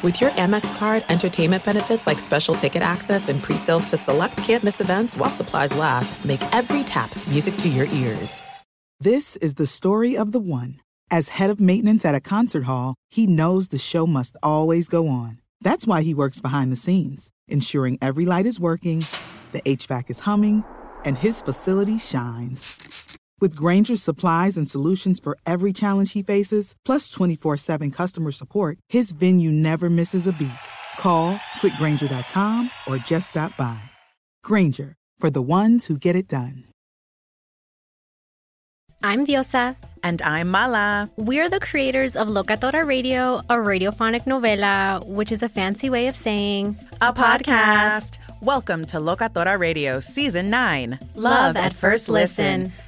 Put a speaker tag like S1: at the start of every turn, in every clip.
S1: With your Amex card, entertainment benefits like special ticket access and pre-sales to select campus events while supplies last, make every tap music to your ears.
S2: This is the story of the one. As head of maintenance at a concert hall, he knows the show must always go on. That's why he works behind the scenes, ensuring every light is working, the HVAC is humming, and his facility shines. With Grainger's supplies and solutions for every challenge he faces, plus 24 7 customer support, his venue never misses a beat. Call clickgrainger.com or just stop by. Granger, for the ones who get it done.
S3: I'm Diosa.
S4: And I'm Mala.
S3: We're the creators of Locatora Radio, a radiophonic novela, which is a fancy way of saying
S4: a podcast. Welcome to Locatora Radio Season 9
S3: Love, Love at First listen. listen.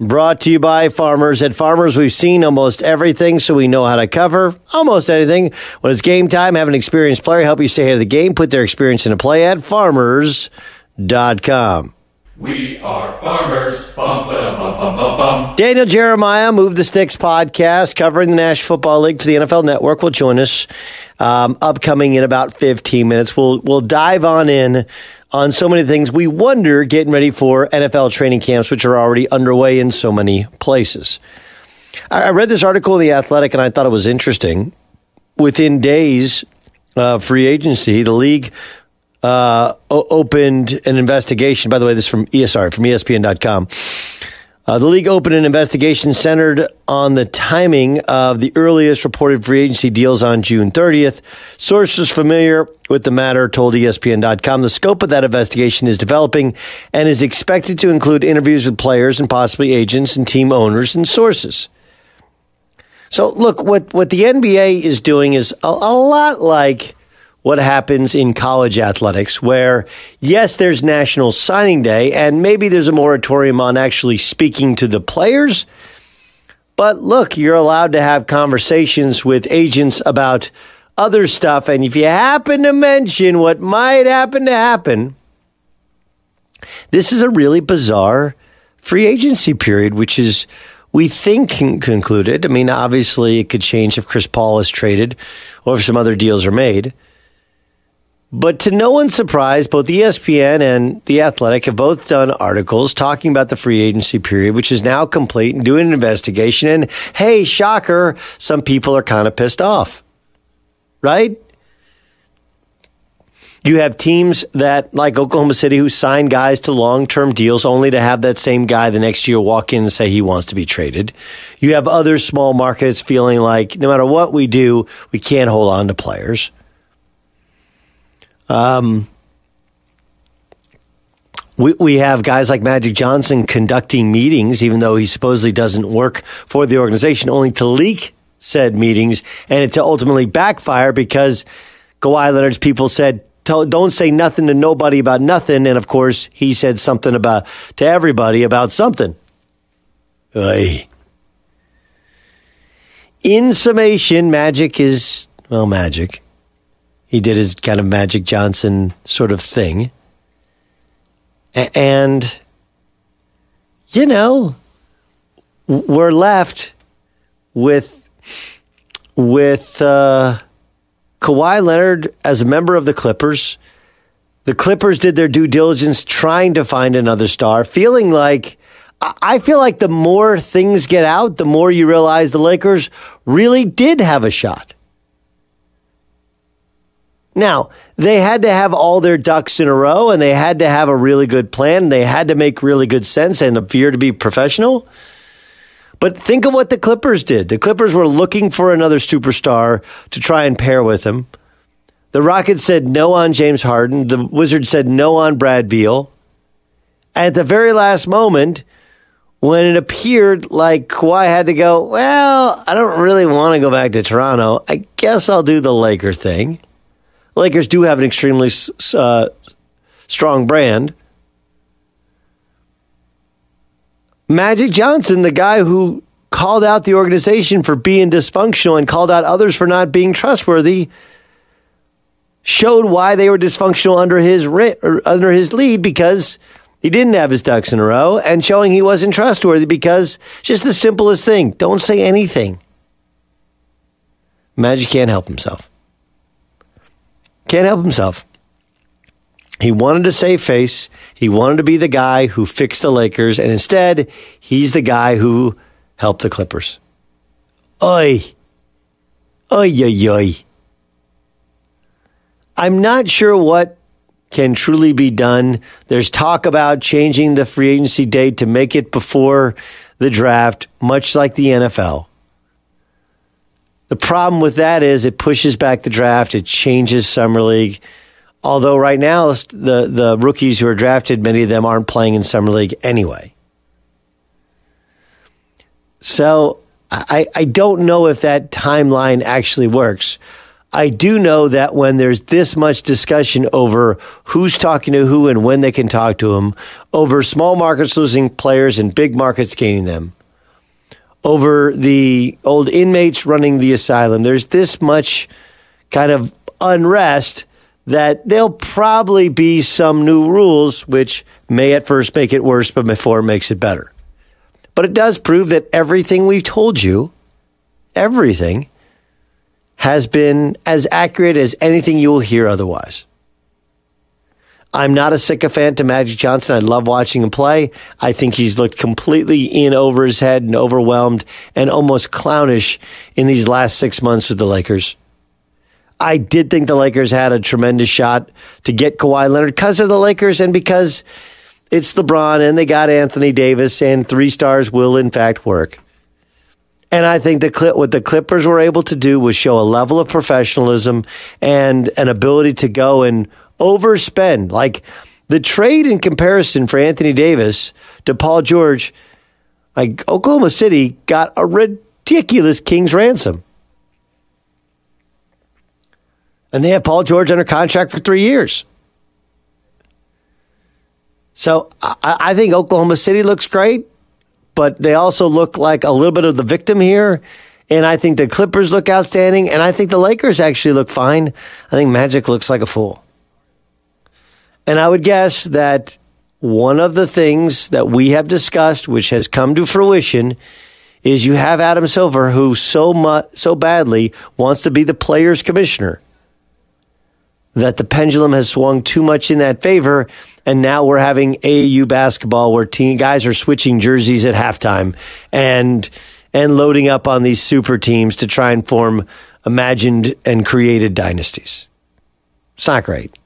S5: Brought to you by Farmers. At Farmers, we've seen almost everything, so we know how to cover almost anything. When it's game time, have an experienced player help you stay ahead of the game. Put their experience into play at farmers.com.
S6: We are farmers. Bum, bum, bum,
S5: Daniel Jeremiah, Move the Sticks podcast, covering the National Football League for the NFL Network, will join us um, upcoming in about 15 minutes. We'll, we'll dive on in on so many things. We wonder getting ready for NFL training camps, which are already underway in so many places. I read this article in The Athletic and I thought it was interesting. Within days of free agency, the league uh, opened an investigation. By the way, this is from ESR, from ESPN.com. Uh, the league opened an investigation centered on the timing of the earliest reported free agency deals on June 30th. Sources familiar with the matter told ESPN.com the scope of that investigation is developing and is expected to include interviews with players and possibly agents and team owners and sources. So, look, what, what the NBA is doing is a, a lot like what happens in college athletics, where yes, there's National Signing Day, and maybe there's a moratorium on actually speaking to the players. But look, you're allowed to have conversations with agents about other stuff. And if you happen to mention what might happen to happen, this is a really bizarre free agency period, which is, we think, concluded. I mean, obviously, it could change if Chris Paul is traded or if some other deals are made. But to no one's surprise, both ESPN and The Athletic have both done articles talking about the free agency period, which is now complete and doing an investigation. And hey, shocker, some people are kind of pissed off, right? You have teams that, like Oklahoma City, who sign guys to long term deals only to have that same guy the next year walk in and say he wants to be traded. You have other small markets feeling like no matter what we do, we can't hold on to players. Um, we, we have guys like Magic Johnson conducting meetings, even though he supposedly doesn't work for the organization, only to leak said meetings and to ultimately backfire because Kawhi Leonard's people said, don't say nothing to nobody about nothing. And of course, he said something about to everybody about something. Oy. In summation, Magic is, well, Magic. He did his kind of Magic Johnson sort of thing. And, you know, we're left with with uh, Kawhi Leonard as a member of the Clippers. The Clippers did their due diligence trying to find another star, feeling like I feel like the more things get out, the more you realize the Lakers really did have a shot. Now, they had to have all their ducks in a row and they had to have a really good plan. They had to make really good sense and appear to be professional. But think of what the Clippers did. The Clippers were looking for another superstar to try and pair with him. The Rockets said no on James Harden. The Wizards said no on Brad Beal. At the very last moment, when it appeared like Kawhi had to go, well, I don't really want to go back to Toronto. I guess I'll do the Laker thing. Lakers do have an extremely uh, strong brand. Magic Johnson, the guy who called out the organization for being dysfunctional and called out others for not being trustworthy, showed why they were dysfunctional under his under his lead because he didn't have his ducks in a row and showing he wasn't trustworthy because just the simplest thing, don't say anything. Magic can't help himself. Can't help himself. He wanted to save face. He wanted to be the guy who fixed the Lakers, and instead, he's the guy who helped the Clippers. Oi. Oi, oi, oi. I'm not sure what can truly be done. There's talk about changing the free agency date to make it before the draft, much like the NFL. The problem with that is it pushes back the draft, it changes Summer League. Although right now the the rookies who are drafted, many of them aren't playing in summer league anyway. So I, I don't know if that timeline actually works. I do know that when there's this much discussion over who's talking to who and when they can talk to them, over small markets losing players and big markets gaining them, over the old inmates running the asylum, there's this much kind of unrest that there'll probably be some new rules which may at first make it worse, but before it makes it better. But it does prove that everything we've told you, everything, has been as accurate as anything you will hear otherwise. I'm not a sycophant to Magic Johnson. I love watching him play. I think he's looked completely in over his head and overwhelmed and almost clownish in these last six months with the Lakers. I did think the Lakers had a tremendous shot to get Kawhi Leonard because of the Lakers and because it's LeBron and they got Anthony Davis and three stars will in fact work. And I think the what the Clippers were able to do was show a level of professionalism and an ability to go and overspend. Like the trade in comparison for Anthony Davis to Paul George, like Oklahoma City got a ridiculous king's ransom. and they have Paul George under contract for three years. So I, I, think Oklahoma City looks great, but they also look like a little bit of the victim here. And I think the Clippers look outstanding, and I think the Lakers actually look fine. I think Magic looks like a fool. And I would guess that one of the things that we have discussed, which has come to fruition, is you have Adam Silver, who so so badly wants to be the players' commissioner that the pendulum has swung too much in that favor. And now we're having AAU basketball where team guys are switching jerseys at halftime and and loading up on these super teams to try and form imagined and created dynasties. It's not great.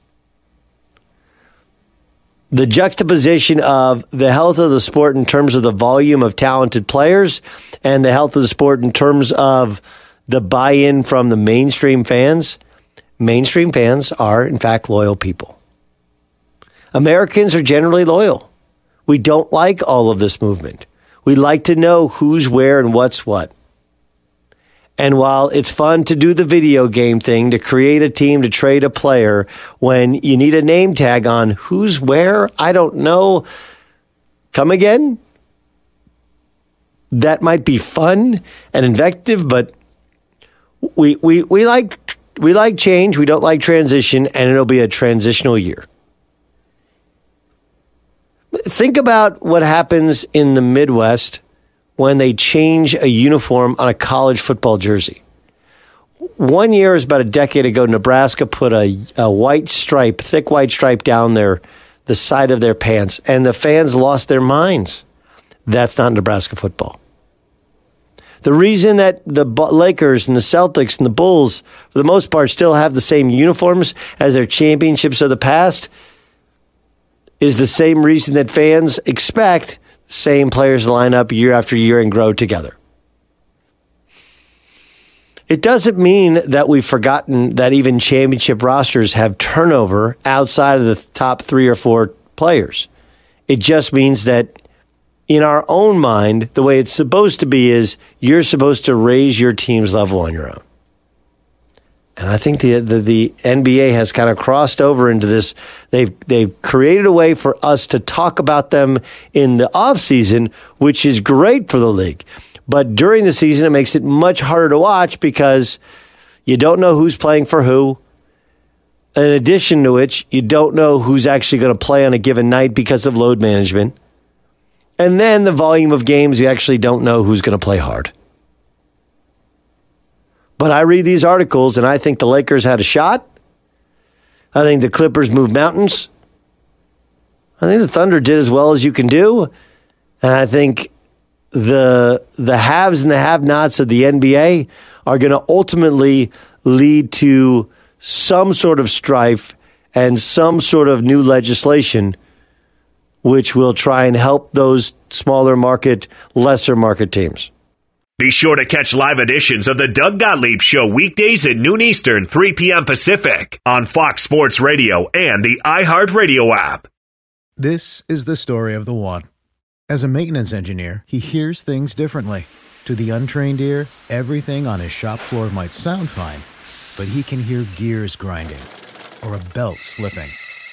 S5: The juxtaposition of the health of the sport in terms of the volume of talented players and the health of the sport in terms of the buy in from the mainstream fans mainstream fans are, in fact, loyal people. Americans are generally loyal. We don't like all of this movement. We like to know who's where and what's what. And while it's fun to do the video game thing, to create a team, to trade a player, when you need a name tag on who's where, I don't know. Come again? That might be fun and invective, but we, we, we like we like change, we don't like transition, and it'll be a transitional year. Think about what happens in the Midwest when they change a uniform on a college football jersey. One year is about a decade ago, Nebraska put a, a white stripe, thick white stripe down their the side of their pants, and the fans lost their minds. That's not Nebraska football. The reason that the Lakers and the Celtics and the Bulls, for the most part, still have the same uniforms as their championships of the past is the same reason that fans expect same players line up year after year and grow together. It doesn't mean that we've forgotten that even championship rosters have turnover outside of the top three or four players. It just means that in our own mind, the way it's supposed to be is you're supposed to raise your team's level on your own. And I think the, the, the NBA has kind of crossed over into this. They've they've created a way for us to talk about them in the off season, which is great for the league. But during the season, it makes it much harder to watch because you don't know who's playing for who. In addition to which, you don't know who's actually going to play on a given night because of load management. And then the volume of games, you actually don't know who's going to play hard. But I read these articles and I think the Lakers had a shot. I think the Clippers moved mountains. I think the Thunder did as well as you can do. And I think the the haves and the have-nots of the NBA are going to ultimately lead to some sort of strife and some sort of new legislation which will try and help those smaller market, lesser market teams.
S7: Be sure to catch live editions of the Doug Gottlieb Show weekdays at noon Eastern, 3 p.m. Pacific on Fox Sports Radio and the iHeartRadio app.
S8: This is the story of the one. As a maintenance engineer, he hears things differently. To the untrained ear, everything on his shop floor might sound fine, but he can hear gears grinding or a belt slipping.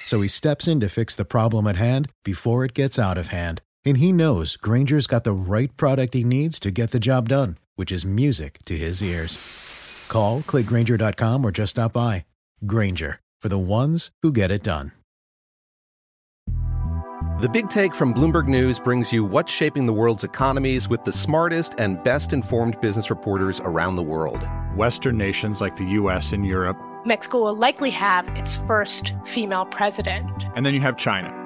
S8: So he steps in to fix the problem at hand before it gets out of hand and he knows Grainger's got the right product he needs to get the job done, which is music to his ears. Call, clickgrainger.com, or just stop by. Grainger, for the ones who get it done.
S9: The Big Take from Bloomberg News brings you what's shaping the world's economies with the smartest and best informed business reporters around the world.
S10: Western nations like the U.S. and Europe.
S11: Mexico will likely have its first female president.
S10: And then you have China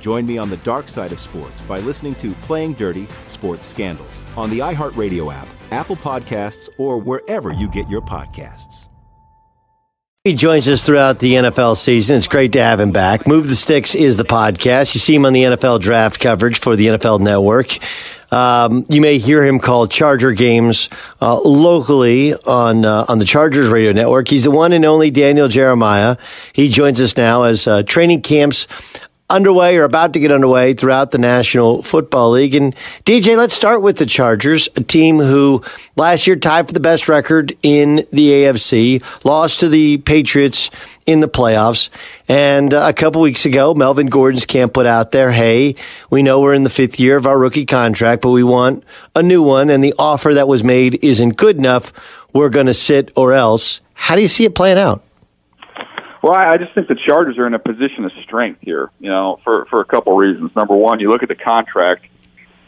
S12: Join me on the dark side of sports by listening to Playing Dirty Sports Scandals on the iHeartRadio app, Apple Podcasts, or wherever you get your podcasts.
S5: He joins us throughout the NFL season. It's great to have him back. Move the Sticks is the podcast. You see him on the NFL draft coverage for the NFL Network. Um, you may hear him call Charger games uh, locally on uh, on the Chargers radio network. He's the one and only Daniel Jeremiah. He joins us now as uh, training camps underway or about to get underway throughout the National Football League. And DJ, let's start with the Chargers, a team who last year tied for the best record in the AFC, lost to the Patriots in the playoffs. And uh, a couple weeks ago, Melvin Gordon's camp put out there, hey, we know we're in the fifth year of our rookie contract, but we want a new one. And the offer that was made isn't good enough. We're going to sit or else. How do you see it playing out?
S13: Well, I just think the Chargers are in a position of strength here, you know, for for a couple reasons. Number one, you look at the contract,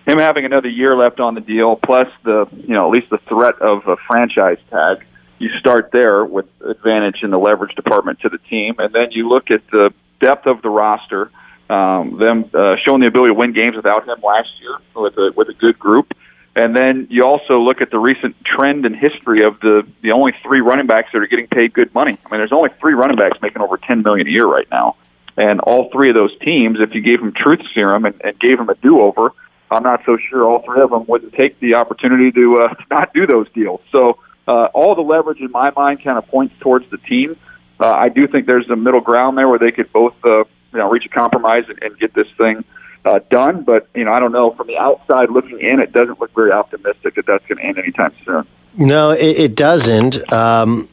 S13: him having another year left on the deal, plus the you know at least the threat of a franchise tag. You start there with advantage in the leverage department to the team, and then you look at the depth of the roster, um, them uh, showing the ability to win games without him last year with a with a good group. And then you also look at the recent trend and history of the the only three running backs that are getting paid good money. I mean, there's only three running backs making over ten million a year right now, and all three of those teams, if you gave them truth serum and, and gave them a do over, I'm not so sure all three of them would take the opportunity to, uh, not do those deals. So uh, all the leverage in my mind kind of points towards the team. Uh, I do think there's a middle ground there where they could both uh, you know reach a compromise and, and get this thing done. But you know, I don't know. From the outside looking in, it doesn't look very optimistic that that's going to end anytime soon.
S5: No, it, it doesn't. Um,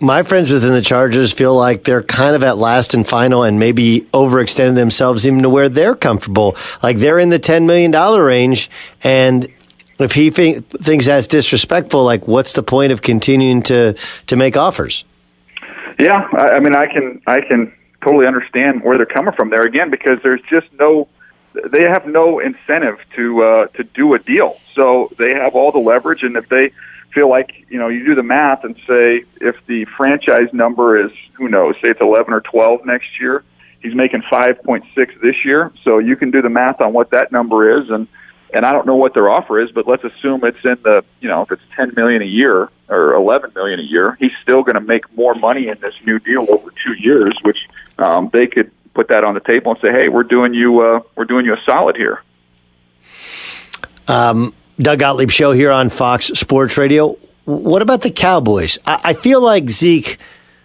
S5: my friends within the Chargers feel like they're kind of at last and final, and maybe overextending themselves even to where they're comfortable. Like they're in the ten million dollar range, and if he think, thinks that's disrespectful, like what's the point of continuing to to make offers?
S13: Yeah, I, I mean, I can I can totally understand where they're coming from there again because there's just no they have no incentive to uh, to do a deal. So they have all the leverage, and if they feel like you know you do the math and say if the franchise number is who knows, say it's eleven or twelve next year, he's making five point six this year. So you can do the math on what that number is, and and I don't know what their offer is, but let's assume it's in the you know if it's ten million a year or eleven million a year, he's still going to make more money in this new deal over two years, which um, they could put that on the table and say, "Hey, we're doing you uh, we're doing you a solid here."
S5: Um, Doug Gottlieb show here on Fox Sports Radio. What about the Cowboys? I, I feel like Zeke.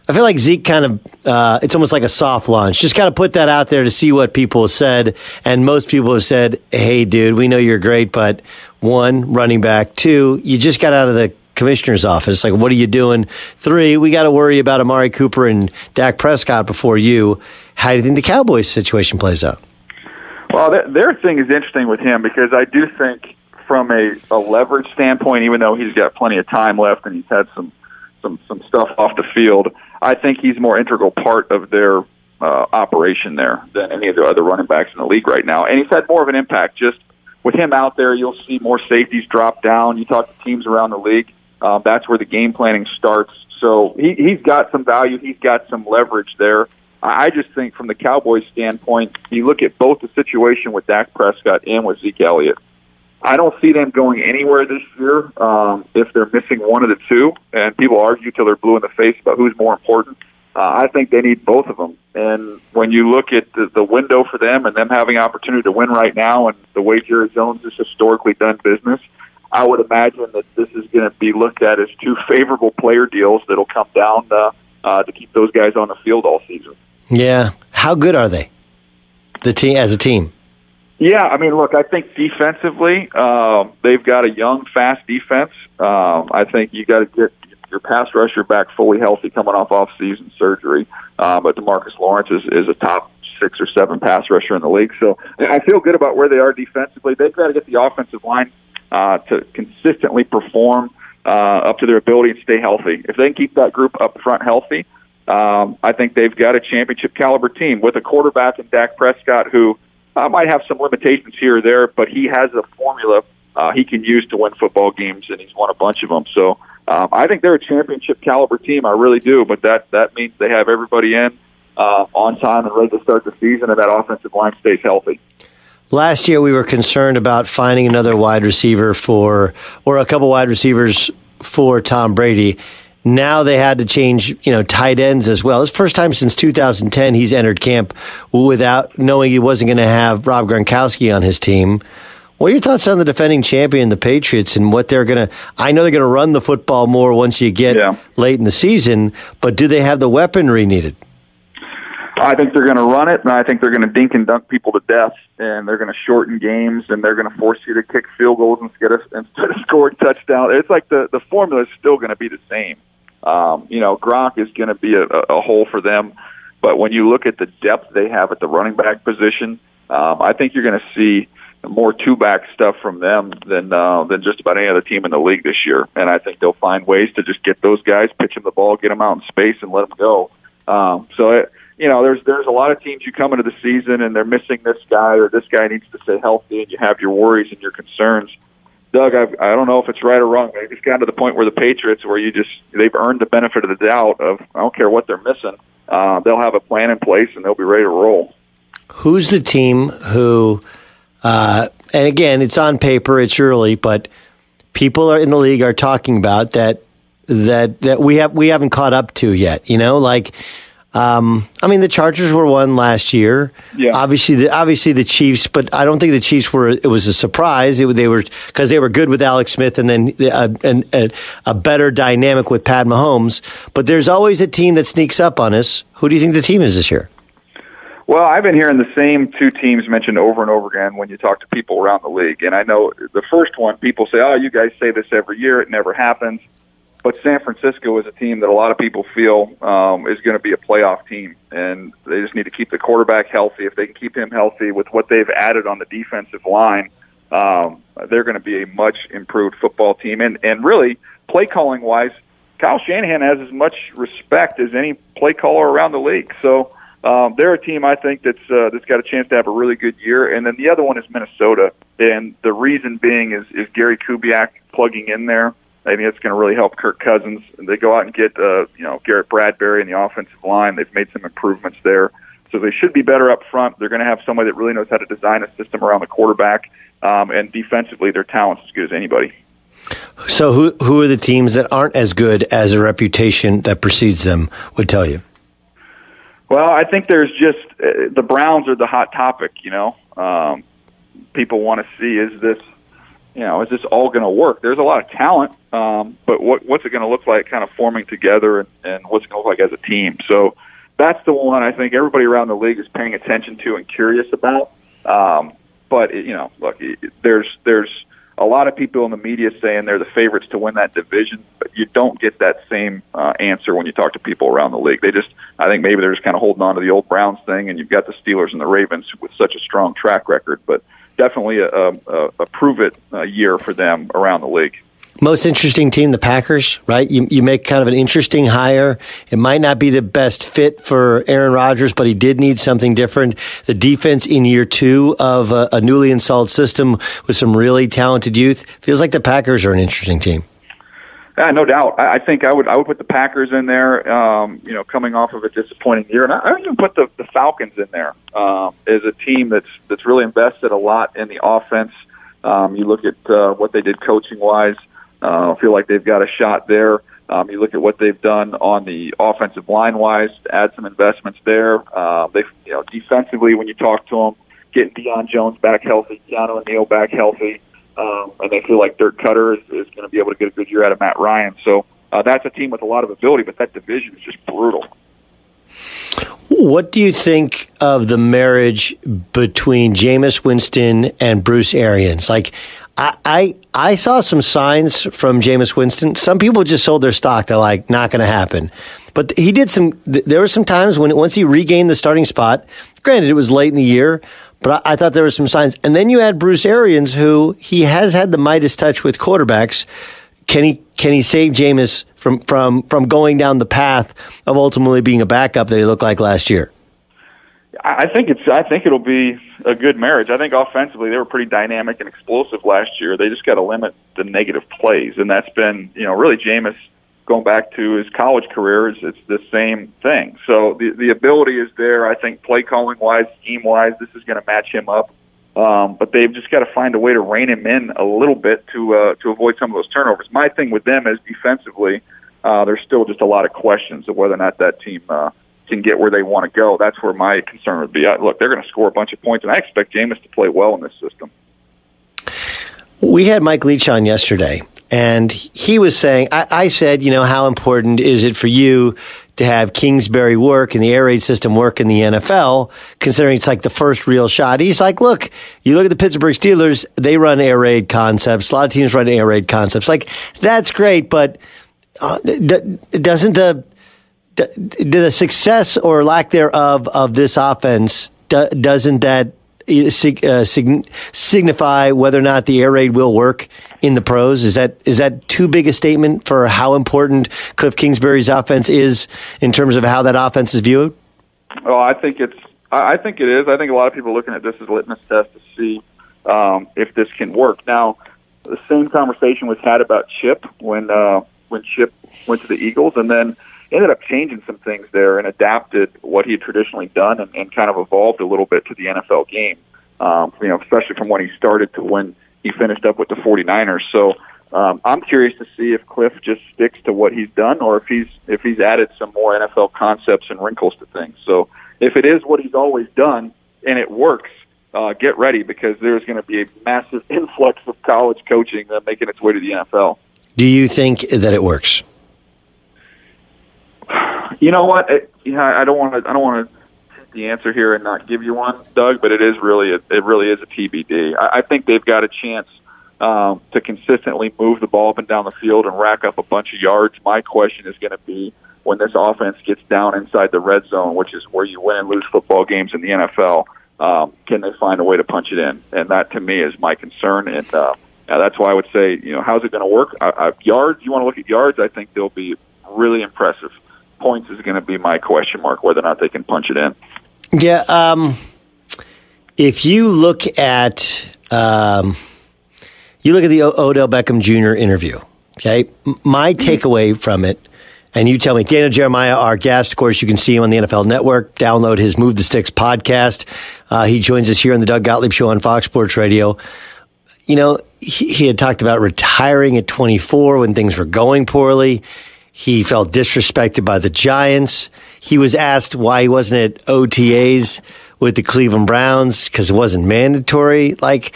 S5: I feel like Zeke kind of, uh, it's almost like a soft launch. Just kind of put that out there to see what people said. And most people have said, hey, dude, we know you're great, but one, running back. Two, you just got out of the commissioner's office. Like, what are you doing? Three, we got to worry about Amari Cooper and Dak Prescott before you. How do you think the Cowboys situation plays out?
S13: Well, their, their thing is interesting with him because I do think, from a, a leverage standpoint, even though he's got plenty of time left and he's had some some some stuff off the field, I think he's more integral part of their uh, operation there than any of the other running backs in the league right now. And he's had more of an impact. Just with him out there, you'll see more safeties drop down. You talk to teams around the league. Um, that's where the game planning starts. So he, he's got some value. He's got some leverage there. I just think from the Cowboys' standpoint, you look at both the situation with Dak Prescott and with Zeke Elliott. I don't see them going anywhere this year um, if they're missing one of the two. And people argue till they're blue in the face about who's more important. Uh, I think they need both of them. And when you look at the, the window for them and them having opportunity to win right now, and the way Jerry Jones has historically done business, I would imagine that this is going to be looked at as two favorable player deals that'll come down uh, uh, to keep those guys on the field all season.
S5: Yeah. How good are they? The team as a team.
S13: Yeah, I mean, look, I think defensively, um, they've got a young, fast defense. Um, I think you got to get your pass rusher back fully healthy coming off off-season surgery. Uh, but Demarcus Lawrence is, is a top six or seven pass rusher in the league. So I feel good about where they are defensively. They've got to get the offensive line uh, to consistently perform uh, up to their ability and stay healthy. If they can keep that group up front healthy, um, I think they've got a championship caliber team with a quarterback in Dak Prescott who uh, might have some limitations here or there, but he has a formula uh, he can use to win football games, and he's won a bunch of them. So um, I think they're a championship caliber team. I really do, but that that means they have everybody in uh, on time and ready to start the season, and that offensive line stays healthy.
S5: Last year, we were concerned about finding another wide receiver for, or a couple wide receivers for Tom Brady. Now they had to change, you know, tight ends as well. It's the first time since 2010 he's entered camp without knowing he wasn't going to have Rob Gronkowski on his team. What are your thoughts on the defending champion, the Patriots, and what they're going to? I know they're going to run the football more once you get
S13: yeah.
S5: late in the season, but do they have the weaponry needed?
S13: I think they're going to run it, and I think they're going to dink and dunk people to death, and they're going to shorten games, and they're going to force you to kick field goals instead of instead of scoring touchdowns. It's like the the formula is still going to be the same. Um, you know, Gronk is going to be a, a hole for them, but when you look at the depth they have at the running back position, um, I think you're going to see more two back stuff from them than uh, than just about any other team in the league this year. And I think they'll find ways to just get those guys, pitch them the ball, get them out in space, and let them go. Um, so it, you know, there's there's a lot of teams you come into the season and they're missing this guy or this guy needs to stay healthy, and you have your worries and your concerns. Doug, I've, I don't know if it's right or wrong. But it's gotten to the point where the Patriots, where you just they've earned the benefit of the doubt of I don't care what they're missing, uh, they'll have a plan in place and they'll be ready to roll.
S5: Who's the team who? Uh, and again, it's on paper, it's early, but people are in the league are talking about that that that we have we haven't caught up to yet. You know, like um, I mean, the Chargers were one last year.
S13: Yeah.
S5: Obviously, the, obviously the Chiefs, but I don't think the Chiefs were. It was a surprise. It, they were because they were good with Alex Smith, and then a, a, a, better dynamic with Pat Mahomes. But there's always a team that sneaks up on us. Who do you think the team is this year?
S13: Well, I've been hearing the same two teams mentioned over and over again when you talk to people around the league, and I know the first one people say, "Oh, you guys say this every year; it never happens." But San Francisco is a team that a lot of people feel um, is going to be a playoff team, and they just need to keep the quarterback healthy. If they can keep him healthy with what they've added on the defensive line, um, they're going to be a much improved football team. And and really, play calling wise, Kyle Shanahan has as much respect as any play caller around the league. So um, they're a team I think that's uh, that's got a chance to have a really good year. And then the other one is Minnesota, and the reason being is is Gary Kubiak plugging in there. I think it's going to really help Kirk Cousins. They go out and get uh, you know Garrett Bradbury in the offensive line. They've made some improvements there, so they should be better up front. They're going to have somebody that really knows how to design a system around the quarterback, um, and defensively, their talent's as good as anybody.
S5: So, who who are the teams that aren't as good as a reputation that precedes them would tell you?
S13: Well, I think there's just uh, the Browns are the hot topic. You know, um, people want to see is this you know, is this all going to work? There's a lot of talent, um, but what, what's it going to look like kind of forming together and, and what's it going to look like as a team? So that's the one I think everybody around the league is paying attention to and curious about. Um, but, it, you know, look, it, there's, there's a lot of people in the media saying they're the favorites to win that division, but you don't get that same uh, answer when you talk to people around the league. They just, I think maybe they're just kind of holding on to the old Browns thing, and you've got the Steelers and the Ravens with such a strong track record. But definitely a, a, a prove it uh, year for them around the league.
S5: Most interesting team, the Packers, right? You, you make kind of an interesting hire. It might not be the best fit for Aaron Rodgers, but he did need something different. The defense in year two of a, a newly installed system with some really talented youth feels like the Packers are an interesting team.
S13: Yeah, no doubt. I, I think I would I would put the Packers in there. Um, you know, coming off of a disappointing year, and I, I even put the, the Falcons in there um, as a team that's that's really invested a lot in the offense. Um, you look at uh, what they did coaching wise. Uh, feel like they've got a shot there. Um, you look at what they've done on the offensive line wise, add some investments there. Uh, they, you know, defensively when you talk to them, getting Deion Jones back healthy, Keanu Neal back healthy, um, and they feel like Dirk Koetter is, is going to be able to get a good year out of Matt Ryan. So uh, that's a team with a lot of ability, but that division is just brutal.
S5: What do you think of the marriage between Jameis Winston and Bruce Arians? Like, I, I, I saw some signs from Jameis Winston. Some people just sold their stock. They're like, not going to happen. But he did some. There were some times when once he regained the starting spot. Granted, it was late in the year, but I, I thought there were some signs. And then you had Bruce Arians, who he has had the Midas touch with quarterbacks. Can he can he save Jameis from from from going down the path of ultimately being a backup that he looked like last year?
S13: I think it's. I think it'll be a good marriage. I think offensively they were pretty dynamic and explosive last year. They just got to limit the negative plays, and that's been you know really Jameis going back to his college career is it's the same thing. So the the ability is there. I think play calling wise, scheme wise, this is going to match him up. Um, but they've just got to find a way to rein him in a little bit to uh, to avoid some of those turnovers. My thing with them is defensively, uh, there's still just a lot of questions of whether or not that team uh, can get where they want to go. That's where my concern would be. I, look, they're going to score a bunch of points, and I expect Jameis to play well in this system.
S5: We had Mike Leach on yesterday, and he was saying, I, I, said, you know, how important is it for you to have Kingsbury work and the air raid system work in the NFL, considering it's like the first real shot. He's like, look, you look at the Pittsburgh Steelers, they run air raid concepts. A lot of teams run air raid concepts. Like, that's great, but uh, doesn't the, the success or lack thereof of this offense, doesn't that uh, signify whether or not the air raid will work in the pros? Is that is that too big a statement for how important Cliff Kingsbury's offense is in terms of how that offense is viewed?
S13: Oh, I think it's. I think it is. I think a lot of people are looking at this as a litmus test to see um, if this can work. Now, the same conversation was had about Chip when uh, when Chip went to the Eagles, and then ended up changing some things there and adapted what he had traditionally done and, and kind of evolved a little bit to the NFL game. Um, you know, especially from when he started to when he finished up with the 49ers. So um, I'm curious to see if Cliff just sticks to what he's done or if he's if he's added some more NFL concepts and wrinkles to things. So if it is what he's always done and it works, uh, get ready because there's going to be a massive influx of college coaching uh, making its way to the NFL.
S5: Do you think that it works?
S13: You know what? It, you know, I don't want to. I don't want to the answer here and not give you one, Doug. But it is really, a, it really is a TBD. I, I think they've got a chance um, to consistently move the ball up and down the field and rack up a bunch of yards. My question is going to be when this offense gets down inside the red zone, which is where you win and lose football games in the NFL. Um, can they find a way to punch it in? And that, to me, is my concern. And uh, that's why I would say, you know, how's it going to work? Uh, uh, yards. You want to look at yards? I think they'll be really impressive points is going to be my question mark whether or not they can punch it in.
S5: Yeah. Um, if you look at um, you look at the o- Odell Beckham Jr. interview, okay, my takeaway from it. And you tell me, Daniel Jeremiah, our guest, of course, you can see him on the NFL Network. Download his Move the Sticks podcast. Uh, he joins us here on the Doug Gottlieb Show on Fox Sports Radio. You know, he, he had talked about retiring at 24 when things were going poorly. He felt disrespected by the Giants. He was asked why he wasn't at OTAs with the Cleveland Browns because it wasn't mandatory. Like,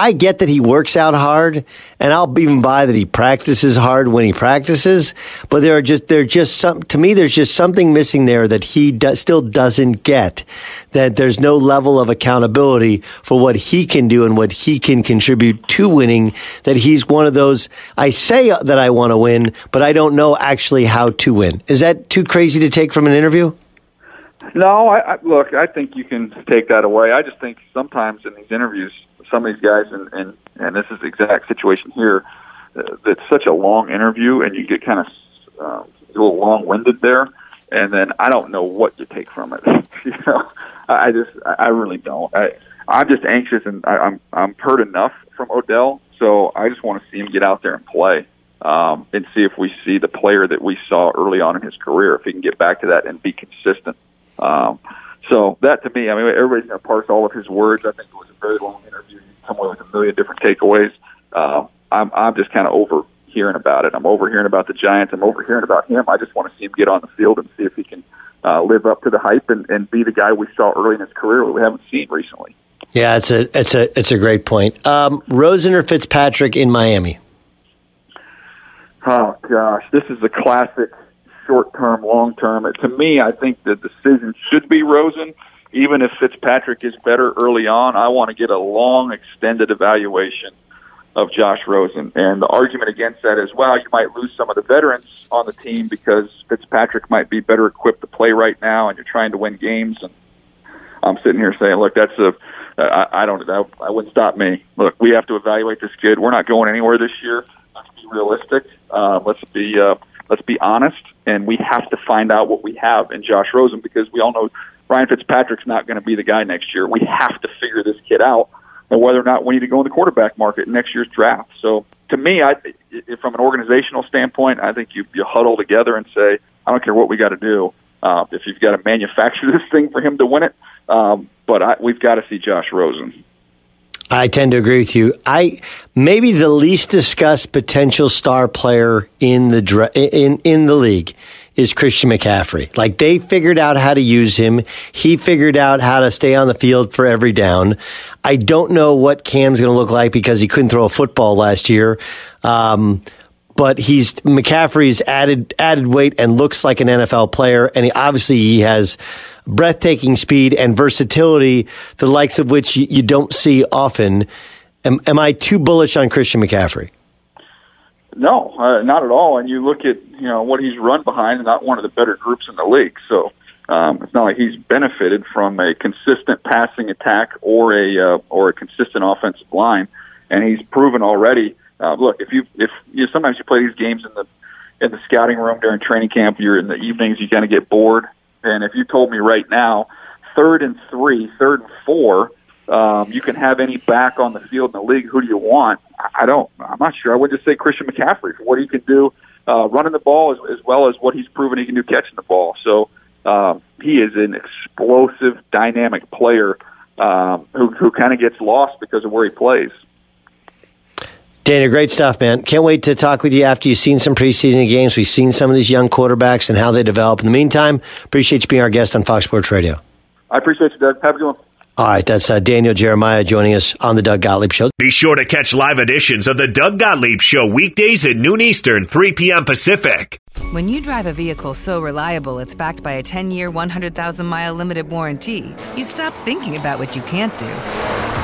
S5: I get that he works out hard, and I'll even buy that he practices hard when he practices. But there are just there just some to me. There's just something missing there that he do, still doesn't get. That there's no level of accountability for what he can do and what he can contribute to winning. That he's one of those. I say that I want to win, but I don't know actually how to win. Is that too crazy to take from an interview?
S13: No, I, I look. I think you can take that away. I just think sometimes in these interviews some of these guys, and and and this is the exact situation here. Uh, that's such a long interview, and you get kind of uh, a little long-winded there, and then I don't know what to take from it. you know, I just I really don't. I I'm just anxious, and I, I'm I'm hurt enough from Odell, so I just want to see him get out there and play. Um, and see if we see the player that we saw early on in his career, if he can get back to that and be consistent. Um, so that to me, I mean, everybody's going to parse all of his words. I think it was a very long interview. You come away with a million different takeaways. Uh, I'm I'm just kind of over hearing about it. I'm overhearing about the Giants. I'm overhearing about him. I just want to see him get on the field and see if he can uh, live up to the hype and, and be the guy we saw early in his career that we haven't seen recently.
S5: Yeah, it's a it's a it's a great point. Um, Rosen or Fitzpatrick in Miami?
S13: Oh gosh, this is a classic short term, long term. To me, I think the decision should be Rosen. Even if Fitzpatrick is better early on, I want to get a long, extended evaluation of Josh Rosen. And the argument against that is, well, you might lose some of the veterans on the team because Fitzpatrick might be better equipped to play right now, and you're trying to win games. And I'm sitting here saying, look, that's a I, I don't that, that wouldn't stop me. Look, we have to evaluate this kid. We're not going anywhere this year. Let's be realistic. Uh, let's be uh, let's be honest, and we have to find out what we have in Josh Rosen because we all know Ryan Fitzpatrick's not going to be the guy next year. We have to figure this kid out, and whether or not we need to go in the quarterback market next year's draft. So to me, I, from an organizational standpoint, I think you you huddle together and say, I don't care what we got to do. Uh, if you've got to manufacture this thing for him to win it, um, but I, we've got to see Josh Rosen.
S5: I tend to agree with you. I maybe the least discussed potential star player in the in in the league is Christian McCaffrey. Like they figured out how to use him. He figured out how to stay on the field for every down. I don't know what Cam's going to look like because he couldn't throw a football last year. Um, but he's McCaffrey's added added weight and looks like an NFL player, and he obviously he has breathtaking speed and versatility, the likes of which you, don't see often. Am, am, I too bullish on Christian McCaffrey?
S13: No, uh, not at all. And you look at you know what he's run behind, not one of the better groups in the league. So um, it's not like he's benefited from a consistent passing attack or a uh, or a consistent offensive line. And he's proven already. Uh, look, if you if you know, sometimes you play these games in the in the scouting room during training camp, you're in the evenings, you kind of get bored and if you told me right now, third and three, third and four, um, you can have any back on the field in the league. Who do you want? I don't. I'm not sure. I would just say Christian McCaffrey for what he can do uh, running the ball as, as well as what he's proven he can do catching the ball. So um, he is an explosive, dynamic player um, who, who kind of gets lost because of where he plays.
S5: Dana, great stuff, man. Can't wait to talk with you after you've seen some preseason games. We've seen some of these young quarterbacks and how they develop. In the meantime, appreciate you being our guest on Fox Sports Radio.
S13: I appreciate you, Doug. Have a good one.
S5: All right, that's uh, Daniel Jeremiah joining us on the Doug Gottlieb Show.
S14: Be sure to catch live editions of the Doug Gottlieb Show weekdays at noon Eastern, 3 p.m. Pacific.
S15: When you drive a vehicle so reliable it's backed by a 10 year, 100,000 mile limited warranty, you stop thinking about what you can't do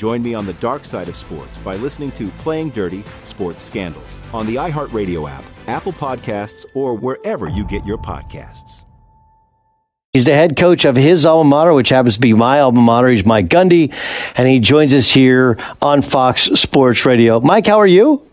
S12: Join me on the dark side of sports by listening to Playing Dirty Sports Scandals on the iHeartRadio app, Apple Podcasts, or wherever you get your podcasts.
S5: He's the head coach of his alma mater, which happens to be my alma mater. He's Mike Gundy, and he joins us here on Fox Sports Radio. Mike, how are you?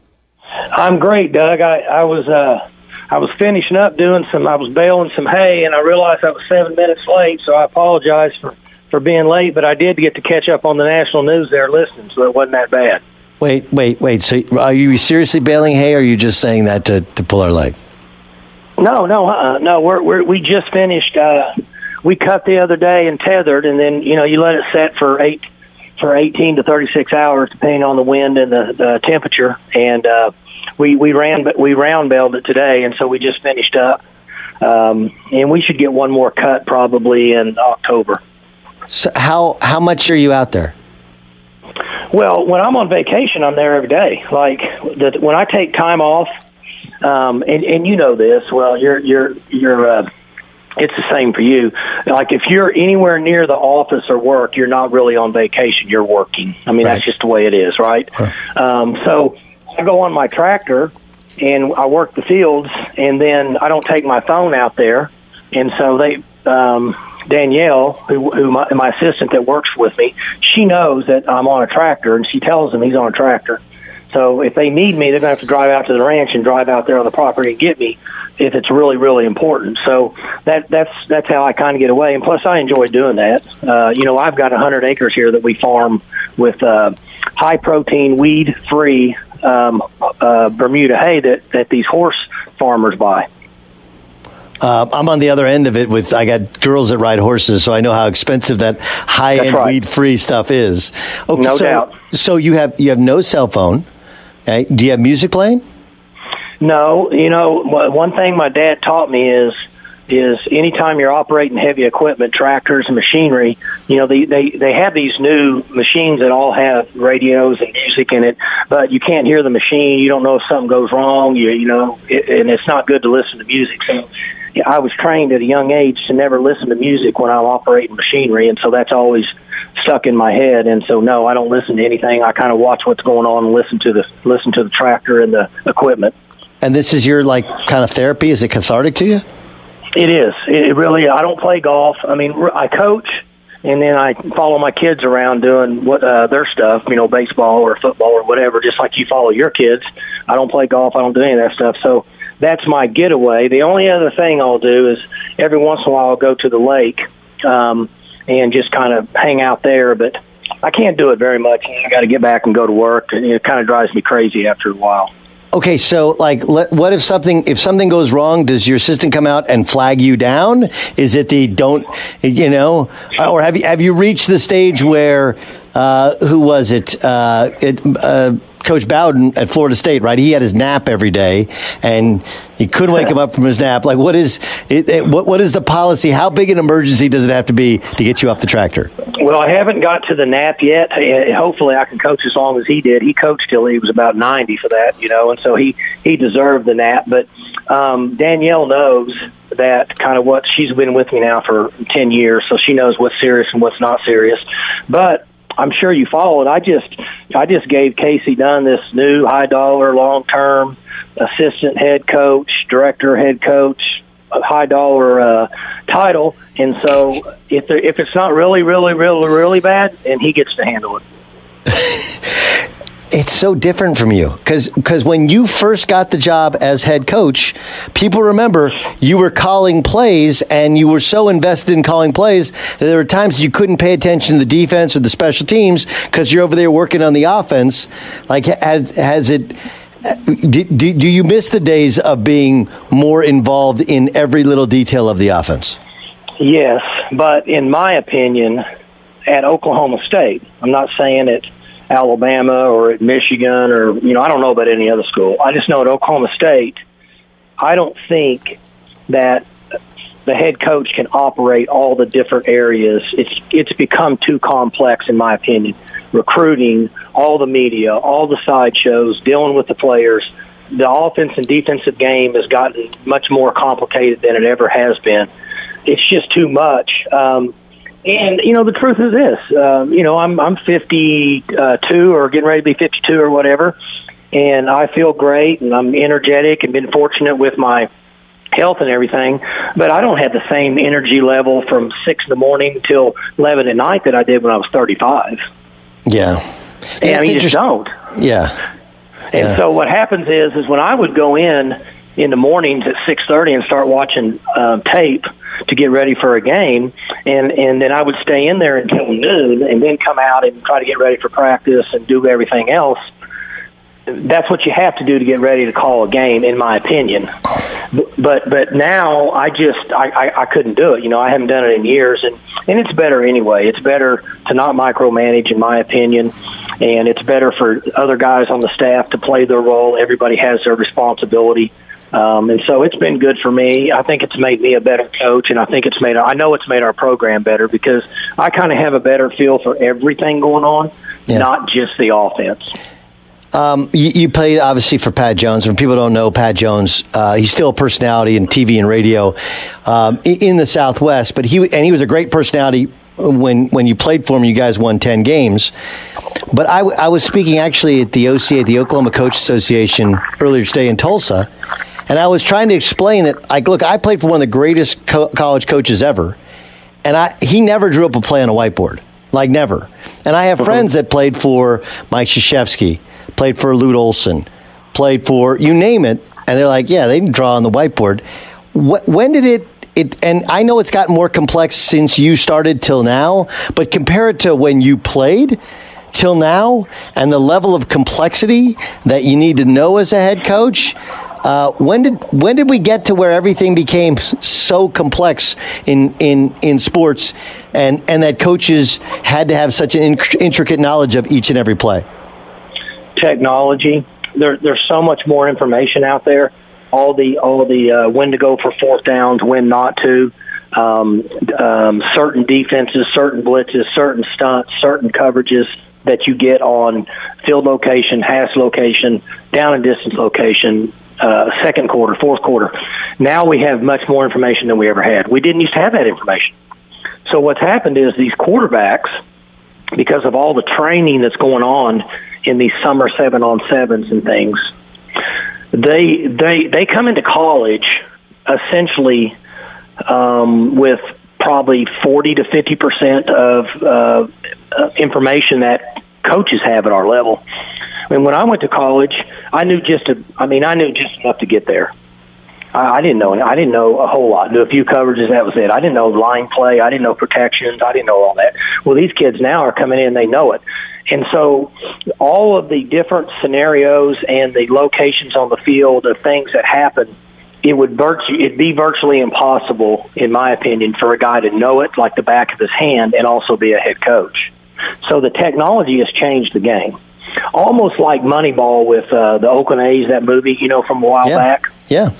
S16: I'm great, Doug. I, I was uh, I was finishing up doing some. I was baling some hay, and I realized I was seven minutes late. So I apologize for for being late, but I did get to catch up on the national news there listening, so it wasn't that bad.
S5: Wait, wait, wait. So are you seriously baling hay, or are you just saying that to, to pull our leg?
S16: No, no, uh, no. We're, we're we just finished. Uh, we cut the other day and tedded, and then you know you let it set for eight for eighteen to thirty six hours, depending on the wind and the, the temperature. And uh, we we ran, but we round baled it today, and so we just finished up. Um, and we should get one more cut probably in October.
S5: So how how much are you out there?
S16: Well, when I'm on vacation, I'm there every day. Like the, when I take time off, um, and and you know this. Well, you're you're you're. Uh, it's the same for you. Like if you're anywhere near the office or work, you're not really on vacation. You're working. I mean, right. that's just the way it is, right? Huh. Um, so I go on my tractor and I work the fields, and then I don't take my phone out there, and so they. Um, Danielle, who, who my, my assistant that works with me, she knows that I'm on a tractor, and she tells them he's on a tractor. So if they need me, they're going to have to drive out to the ranch and drive out there on the property and get me if it's really, really important. So that that's that's how I kind of get away. And plus, I enjoy doing that. Uh, you know, I've got a hundred acres here that we farm with uh, high protein, weed free um, uh, Bermuda hay that that these horse farmers buy.
S5: Uh, I'm on the other end of it with I got girls that ride horses, so I know how expensive that high end right. weed free stuff is.
S16: Okay, no
S5: so,
S16: doubt.
S5: So you have you have no cell phone. Okay. Do you have music playing?
S16: No. You know, one thing my dad taught me is is anytime you're operating heavy equipment, tractors and machinery, you know, they, they, they have these new machines that all have radios and music in it, but you can't hear the machine. You don't know if something goes wrong, you, you know, it, and it's not good to listen to music. So I was trained at a young age to never listen to music when I'm operating machinery, and so that's always stuck in my head. And so, no, I don't listen to anything. I kind of watch what's going on and listen to the listen to the tractor and the equipment.
S5: And this is your like kind of therapy. Is it cathartic to you?
S16: It is. It really. I don't play golf. I mean, I coach, and then I follow my kids around doing what uh, their stuff. You know, baseball or football or whatever. Just like you follow your kids. I don't play golf. I don't do any of that stuff. So that's my getaway. The only other thing I'll do is every once in a while I'll go to the lake um, and just kind of hang out there. But I can't do it very much. I got to get back and go to work, and it kind of drives me crazy after a while.
S5: Okay, so like, let, what if something if something goes wrong? Does your assistant come out and flag you down? Is it the don't, you know, or have you have you reached the stage where uh, who was it? Uh, it uh, Coach Bowden at Florida State, right? He had his nap every day, and he couldn't wake him up from his nap. Like, what is it, it, what? What is the policy? How big an emergency does it have to be to get you off the tractor?
S16: Well, I haven't got to the nap yet. Hopefully, I can coach as long as he did. He coached till he was about ninety for that, you know, and so he he deserved the nap. But um, Danielle knows that kind of what she's been with me now for ten years, so she knows what's serious and what's not serious. But I'm sure you followed. I just I just gave Kasey Dunn this new high dollar long term assistant head coach, director head coach, high dollar uh, title, and so if there, if it's not really really really really bad, and he gets to handle it.
S5: It's so different from you because because when you first got the job as head coach, people remember you were calling plays and you were so invested in calling plays that there were times you couldn't pay attention to the defense or the special teams because you're over there working on the offense. Like, has, has it? Uh, do, do, do you miss the days of being more involved in every little detail of the offense?
S16: Yes, but in my opinion, at Oklahoma State, I'm not saying it Alabama or at Michigan or you know I don't know about any other school. I just know at Oklahoma State, I don't think that the head coach can operate all the different areas. It's it's become too complex in my opinion. Recruiting, all the media, all the sideshows, dealing with the players. The offense and defensive game has gotten much more complicated than it ever has been. It's just too much. Um, and you know, the truth is this: um, you know, I'm I'm 52 or getting ready to be 52 or whatever, and I feel great, and I'm energetic, and been fortunate with my health and everything. But I don't have the same energy level from six in the morning till 11 at night that I did when I was 35.
S5: Yeah,
S16: and I mean, you just don't.
S5: Yeah.
S16: And
S5: Yeah.
S16: so what happens is, is when I would go in in the mornings at six thirty and start watching um, tape to get ready for a game, and and then I would stay in there until noon, and then come out and try to get ready for practice and do everything else. That's what you have to do to get ready to call a game, in my opinion. But but now I just I, I, I couldn't do it. You know, I haven't done it in years, and and it's better anyway. It's better to not micromanage, in my opinion, and it's better for other guys on the staff to play their role. Everybody has their responsibility. Um, and so it's been good for me. I think it's made me a better coach, and I think it's made. I know it's made our program better because I kind of have a better feel for everything going on, not just the offense.
S5: Um, you, you played obviously for Pat Jones. When people don't know Pat Jones, uh, he's still a personality in TV and radio um, in the Southwest. But he and he was a great personality when when you played for him. You guys won ten games. But I, I was speaking actually at the OCA, the Oklahoma Coach Association, earlier today in Tulsa, and I was trying to explain that. Like, look, I played for one of the greatest co- college coaches ever, and I he never drew up a play on a whiteboard, like never. And I have uh-huh. friends that played for Mike Krzyzewski, played for Lute Olson, played for you name it, and they're like, yeah, they didn't draw on the whiteboard. Wh- when did it? It, and I know it's gotten more complex since you started till now, but compare it to when you played till now and the level of complexity that you need to know as a head coach. Uh, when did when did we get to where everything became so complex in in in sports, and and that coaches had to have such an in- intricate knowledge of each and every play?
S16: technology. There, there's so much more information out there. All the all the uh, when to go for fourth downs, when not to. Um, um, certain defenses, certain blitzes, certain stunts, certain coverages that you get on field location, hash location, down and distance location, uh, second quarter, fourth quarter. Now we have much more information than we ever had. We didn't used to have that information. So what's happened is these quarterbacks, because of all the training that's going on in these summer seven on sevens and things, they they they come into college essentially um, with probably forty to fifty percent of uh, uh, information that coaches have at our level. I mean, when I went to college, I knew just a, I mean, I knew just enough to get there. I, I didn't know. I didn't know a whole lot. Knew a few coverages. That was it. I didn't know line play. I didn't know protections. I didn't know all that. Well, these kids now are coming in. They know it. And so, all of the different scenarios and the locations on the field of things that happen, it would virtu- it'd be virtually impossible, in my opinion, for a guy to know it like the back of his hand and also be a head coach. So the technology has changed the game, almost like Moneyball with uh, the Oakland A's, that movie, you know, from a while back.
S5: Yeah.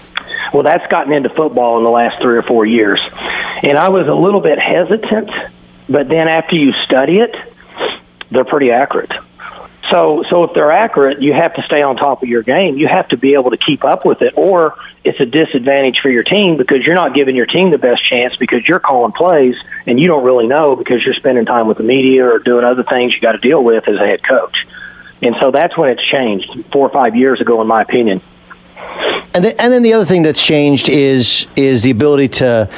S16: Well, that's gotten into football in the last three or four years. And I was a little bit hesitant, but then after you study it, they're pretty accurate. So, so if they're accurate, you have to stay on top of your game. You have to be able to keep up with it, or it's a disadvantage for your team because you're not giving your team the best chance because you're calling plays and you don't really know because you're spending time with the media or doing other things you got to deal with as a head coach. And so that's when it's changed four or five years ago, in my opinion.
S5: And then, and then the other thing that's changed is is the ability to,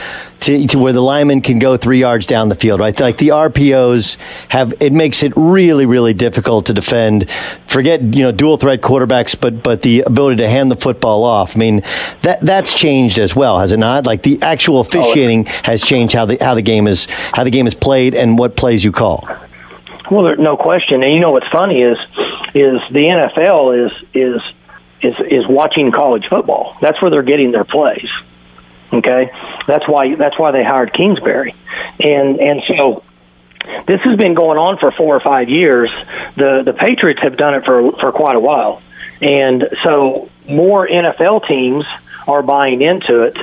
S5: to to where the lineman can go three yards down the field, right? Like the RPOs have it makes it really really difficult to defend. Forget you know dual threat quarterbacks, but but the ability to hand the football off. I mean that that's changed as well, has it not? Like the actual oh, officiating has changed how the how the game is how the game is played and what plays you call.
S16: Well, there, no question. And you know what's funny is is the NFL is is is is watching college football. That's where they're getting their plays. Okay, that's why that's why they hired Kingsbury, and and so this has been going on for four or five years. The the Patriots have done it for for quite a while, and so more NFL teams are buying into it.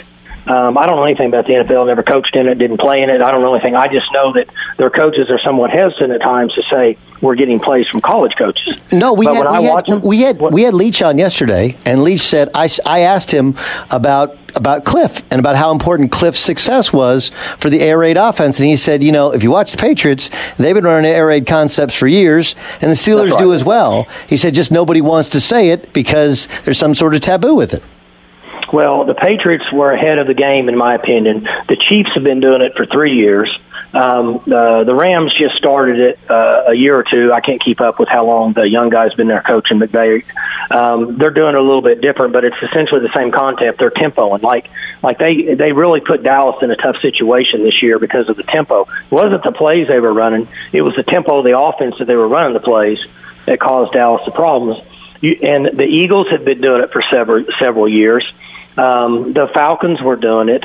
S16: Um, I don't know anything about the NFL. Never coached in it. Didn't play in it. I don't know anything. I just know that their coaches are somewhat hesitant at times to say we're getting plays from college coaches.
S5: No, we
S16: But
S5: had, we, had,
S16: them-
S5: we had we had Leach on yesterday, and Leach said I, I asked him about about Kliff and about how important Kliff's success was for the air raid offense, and he said, you know, if you watch the Patriots, they've been running air raid concepts for years, and the Steelers
S16: That's
S5: do as well. He said, just nobody wants to say it because there's some sort of taboo with it.
S16: Well, the Patriots were ahead of the game, in my opinion. The Chiefs have been doing it for three years. Um, the the Rams just started it uh, a year or two. I can't keep up with how long the young guy's been there coaching McVay. Um, they're doing it a little bit different, but it's essentially the same concept. They're tempo and like like they they really put Dallas in a tough situation this year because of the tempo. It wasn't the plays they were running; it was the tempo of the offense that they were running the plays that caused Dallas the problems. You, and the Eagles have been doing it for several several years. Um, the Falcons were doing it.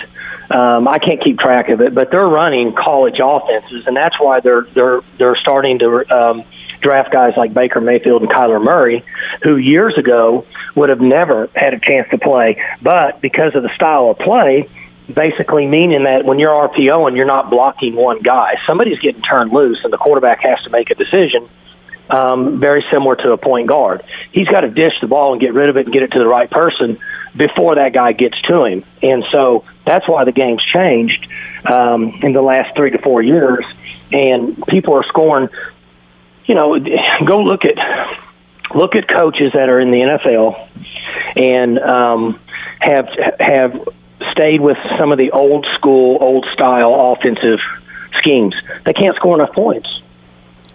S16: Um, I can't keep track of it, but they're running college offenses, and that's why they're they're they're starting to um, draft guys like Baker Mayfield and Kyler Murray, who years ago would have never had a chance to play, but because of the style of play, basically meaning that when you're RPO and you're not blocking one guy, somebody's getting turned loose, and the quarterback has to make a decision um, very similar to a point guard. He's got to dish the ball and get rid of it and get it to the right person before that guy gets to him. And so that's why the game's changed um, in the last three to four years. And people are scoring. You know, go look at look at coaches that are in the NFL and um, have have stayed with some of the old school, old style offensive schemes. They can't score enough points.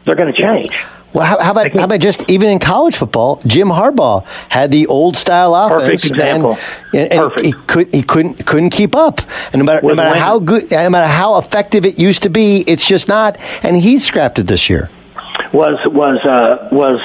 S16: They're going to change.
S5: Well, how, how about how about just even in college football? Jim Harbaugh had the old style offense,
S16: Perfect example.
S5: and, and, and he could he couldn't couldn't keep up. And no matter no matter how good, no matter how effective it used to be, it's just not. And he scrapped it this year.
S16: was was uh was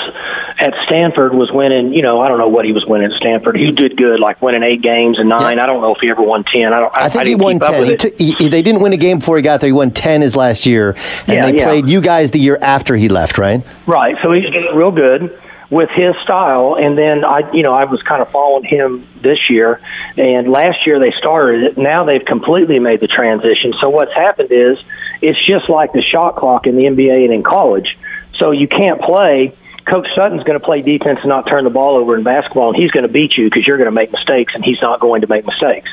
S16: at Stanford was winning you know I don't know what he was winning at Stanford he did good like winning eight games and nine I don't know if he ever won ten I don't I,
S5: I think
S16: I
S5: he won
S16: keep
S5: ten. He
S16: it.
S5: took, he, he- they didn't win a game before he got there. He won ten his last year, and
S16: Yeah,
S5: they
S16: yeah.
S5: played you guys the year after he left, right?
S16: Right. So he's real good with his style. And then I, you know, I was kind of following him this year. And last year they started it. Now they've completely made the transition. So what's happened is it's just like the shot clock in the NBA and in college. So you can't play. Coach Sutton's going to play defense and not turn the ball over in basketball, and he's going to beat you because you're going to make mistakes, and he's not going to make mistakes.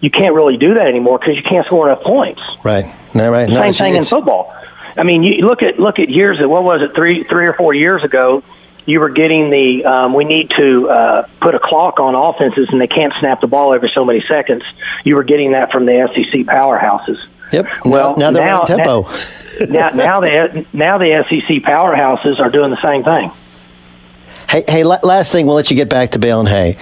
S16: You can't really do that anymore because you can't score enough points.
S5: Right. No, right. No,
S16: Same
S5: it's-
S16: thing in football. I mean, you look at look at years. What was it? Three three or four years ago, you were getting the um, we need to uh, put a clock on offenses, and they can't snap the ball every so many seconds. You were getting that from the SEC powerhouses.
S5: Yep.
S16: Well,
S5: now, now they're
S16: now-
S5: on tempo.
S16: now, now the now the SEC powerhouses are doing the same thing.
S5: Hey, hey, last thing, we'll let you get back to Bale and Hay.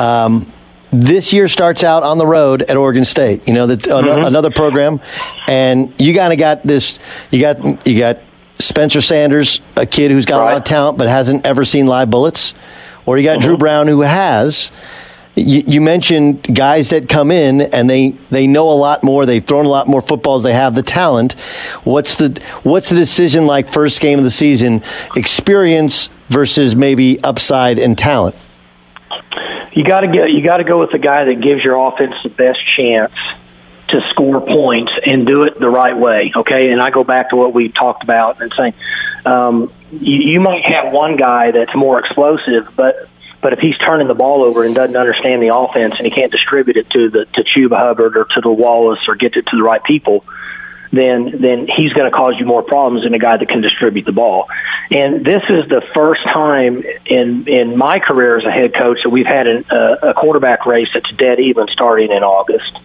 S5: Um, this year starts out on the road at Oregon State. You know that
S16: Mm-hmm.
S5: another program, and you kind of got this. You got you got Spencer Sanders, a kid who's got a lot of talent but hasn't ever seen live bullets, or you got
S16: Mm-hmm.
S5: Dru Brown who has. You, you mentioned guys that come in and they, they know a lot more. They've thrown a lot more footballs. They have the talent. What's the what's the decision like? First game of the season, experience versus maybe upside and talent.
S16: You got to get you got to go with the guy that gives your offense the best chance to score points and do it the right way. Okay, and I go back to what we talked about and saying um, you, you might have one guy that's more explosive, but but if he's turning the ball over and doesn't understand the offense and he can't distribute it to the to Chuba Hubbard or to the Wallace or get it to the right people, then then he's going to cause you more problems than a guy that can distribute the ball. And this is the first time in in my career as a head coach that we've had an, a, a quarterback race that's dead even starting in August.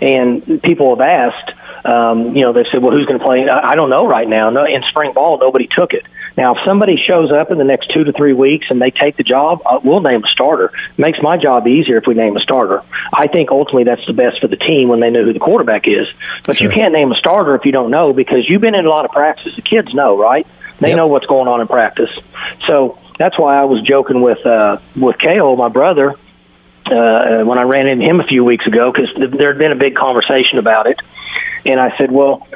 S16: And people have asked, um, you know, they said, well, who's going to play? I, I don't know right now. No, in spring ball, nobody took it. Now, if somebody shows up in the next two to three weeks and they take the job, uh, we'll name a starter. Makes my job easier if we name a starter. I think ultimately that's the best for the team when they know who the quarterback is. But sure. you can't name a starter if you don't know because you've been in a lot of practices. The kids know, right? They yep. know what's going on in practice. So that's why I was joking with uh, with Cale, my brother, uh, when I ran into him a few weeks ago because there had been a big conversation about it, and I said, "Well,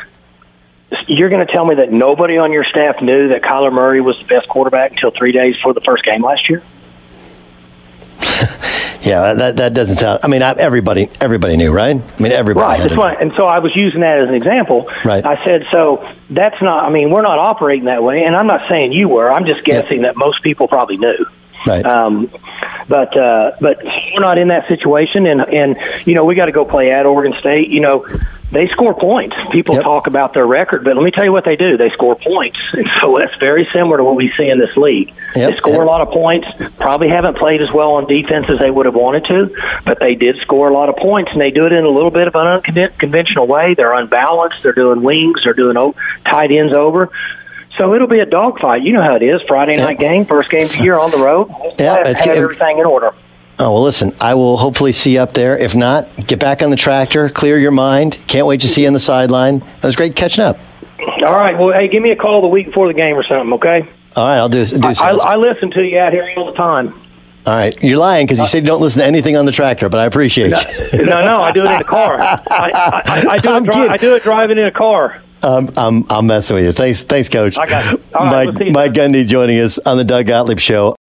S16: you're going to tell me that nobody on your staff knew that Kyler Murray was the best quarterback until three days before the first game last year?"
S5: yeah, that that doesn't sound. I mean, everybody everybody knew, right? I mean, everybody.
S16: Right. That's And so I was using that as an example.
S5: Right.
S16: I said, so that's not. I mean, we're not operating that way, and I'm not saying you were. I'm just guessing yeah. that most people probably knew.
S5: Right.
S16: Um, but uh, but we're not in that situation, and and you know we got to go play at Oregon State. You know they score points. People yep. talk about their record, but let me tell you what they do. They score points. And so that's very similar to what we see in this league. Yep. They score yep. a lot of points. Probably haven't played as well on defense as they would have wanted to, but they did score a lot of points, and they do it in a little bit of an unconventional way. They're unbalanced. They're doing wings. They're doing tight ends over. So it'll be a dogfight. You know how it is. Friday night game, first game of the year on the road.
S5: Yeah,
S16: have, have everything in order.
S5: Oh, well, listen, I will hopefully see you up there. If not, get back on the tractor, clear your mind. Can't wait to see you on the sideline. It was great catching up.
S16: All right. Well, hey, give me a call the week before the game or something, okay?
S5: All right, I'll do, do so.
S16: I, I, I listen to you out here all the time.
S5: All right, you're lying because you said you don't listen to anything on the tractor, but I appreciate
S16: no,
S5: you.
S16: no, no, I do it in the car. I, I, I do, it dri- I do it driving in a car.
S5: Um, I'm I'm messing with you. Thanks, thanks, Coach.
S16: I got it.
S5: Mike,
S16: we'll
S5: Mike Gundy joining us on the Doug Gottlieb Show.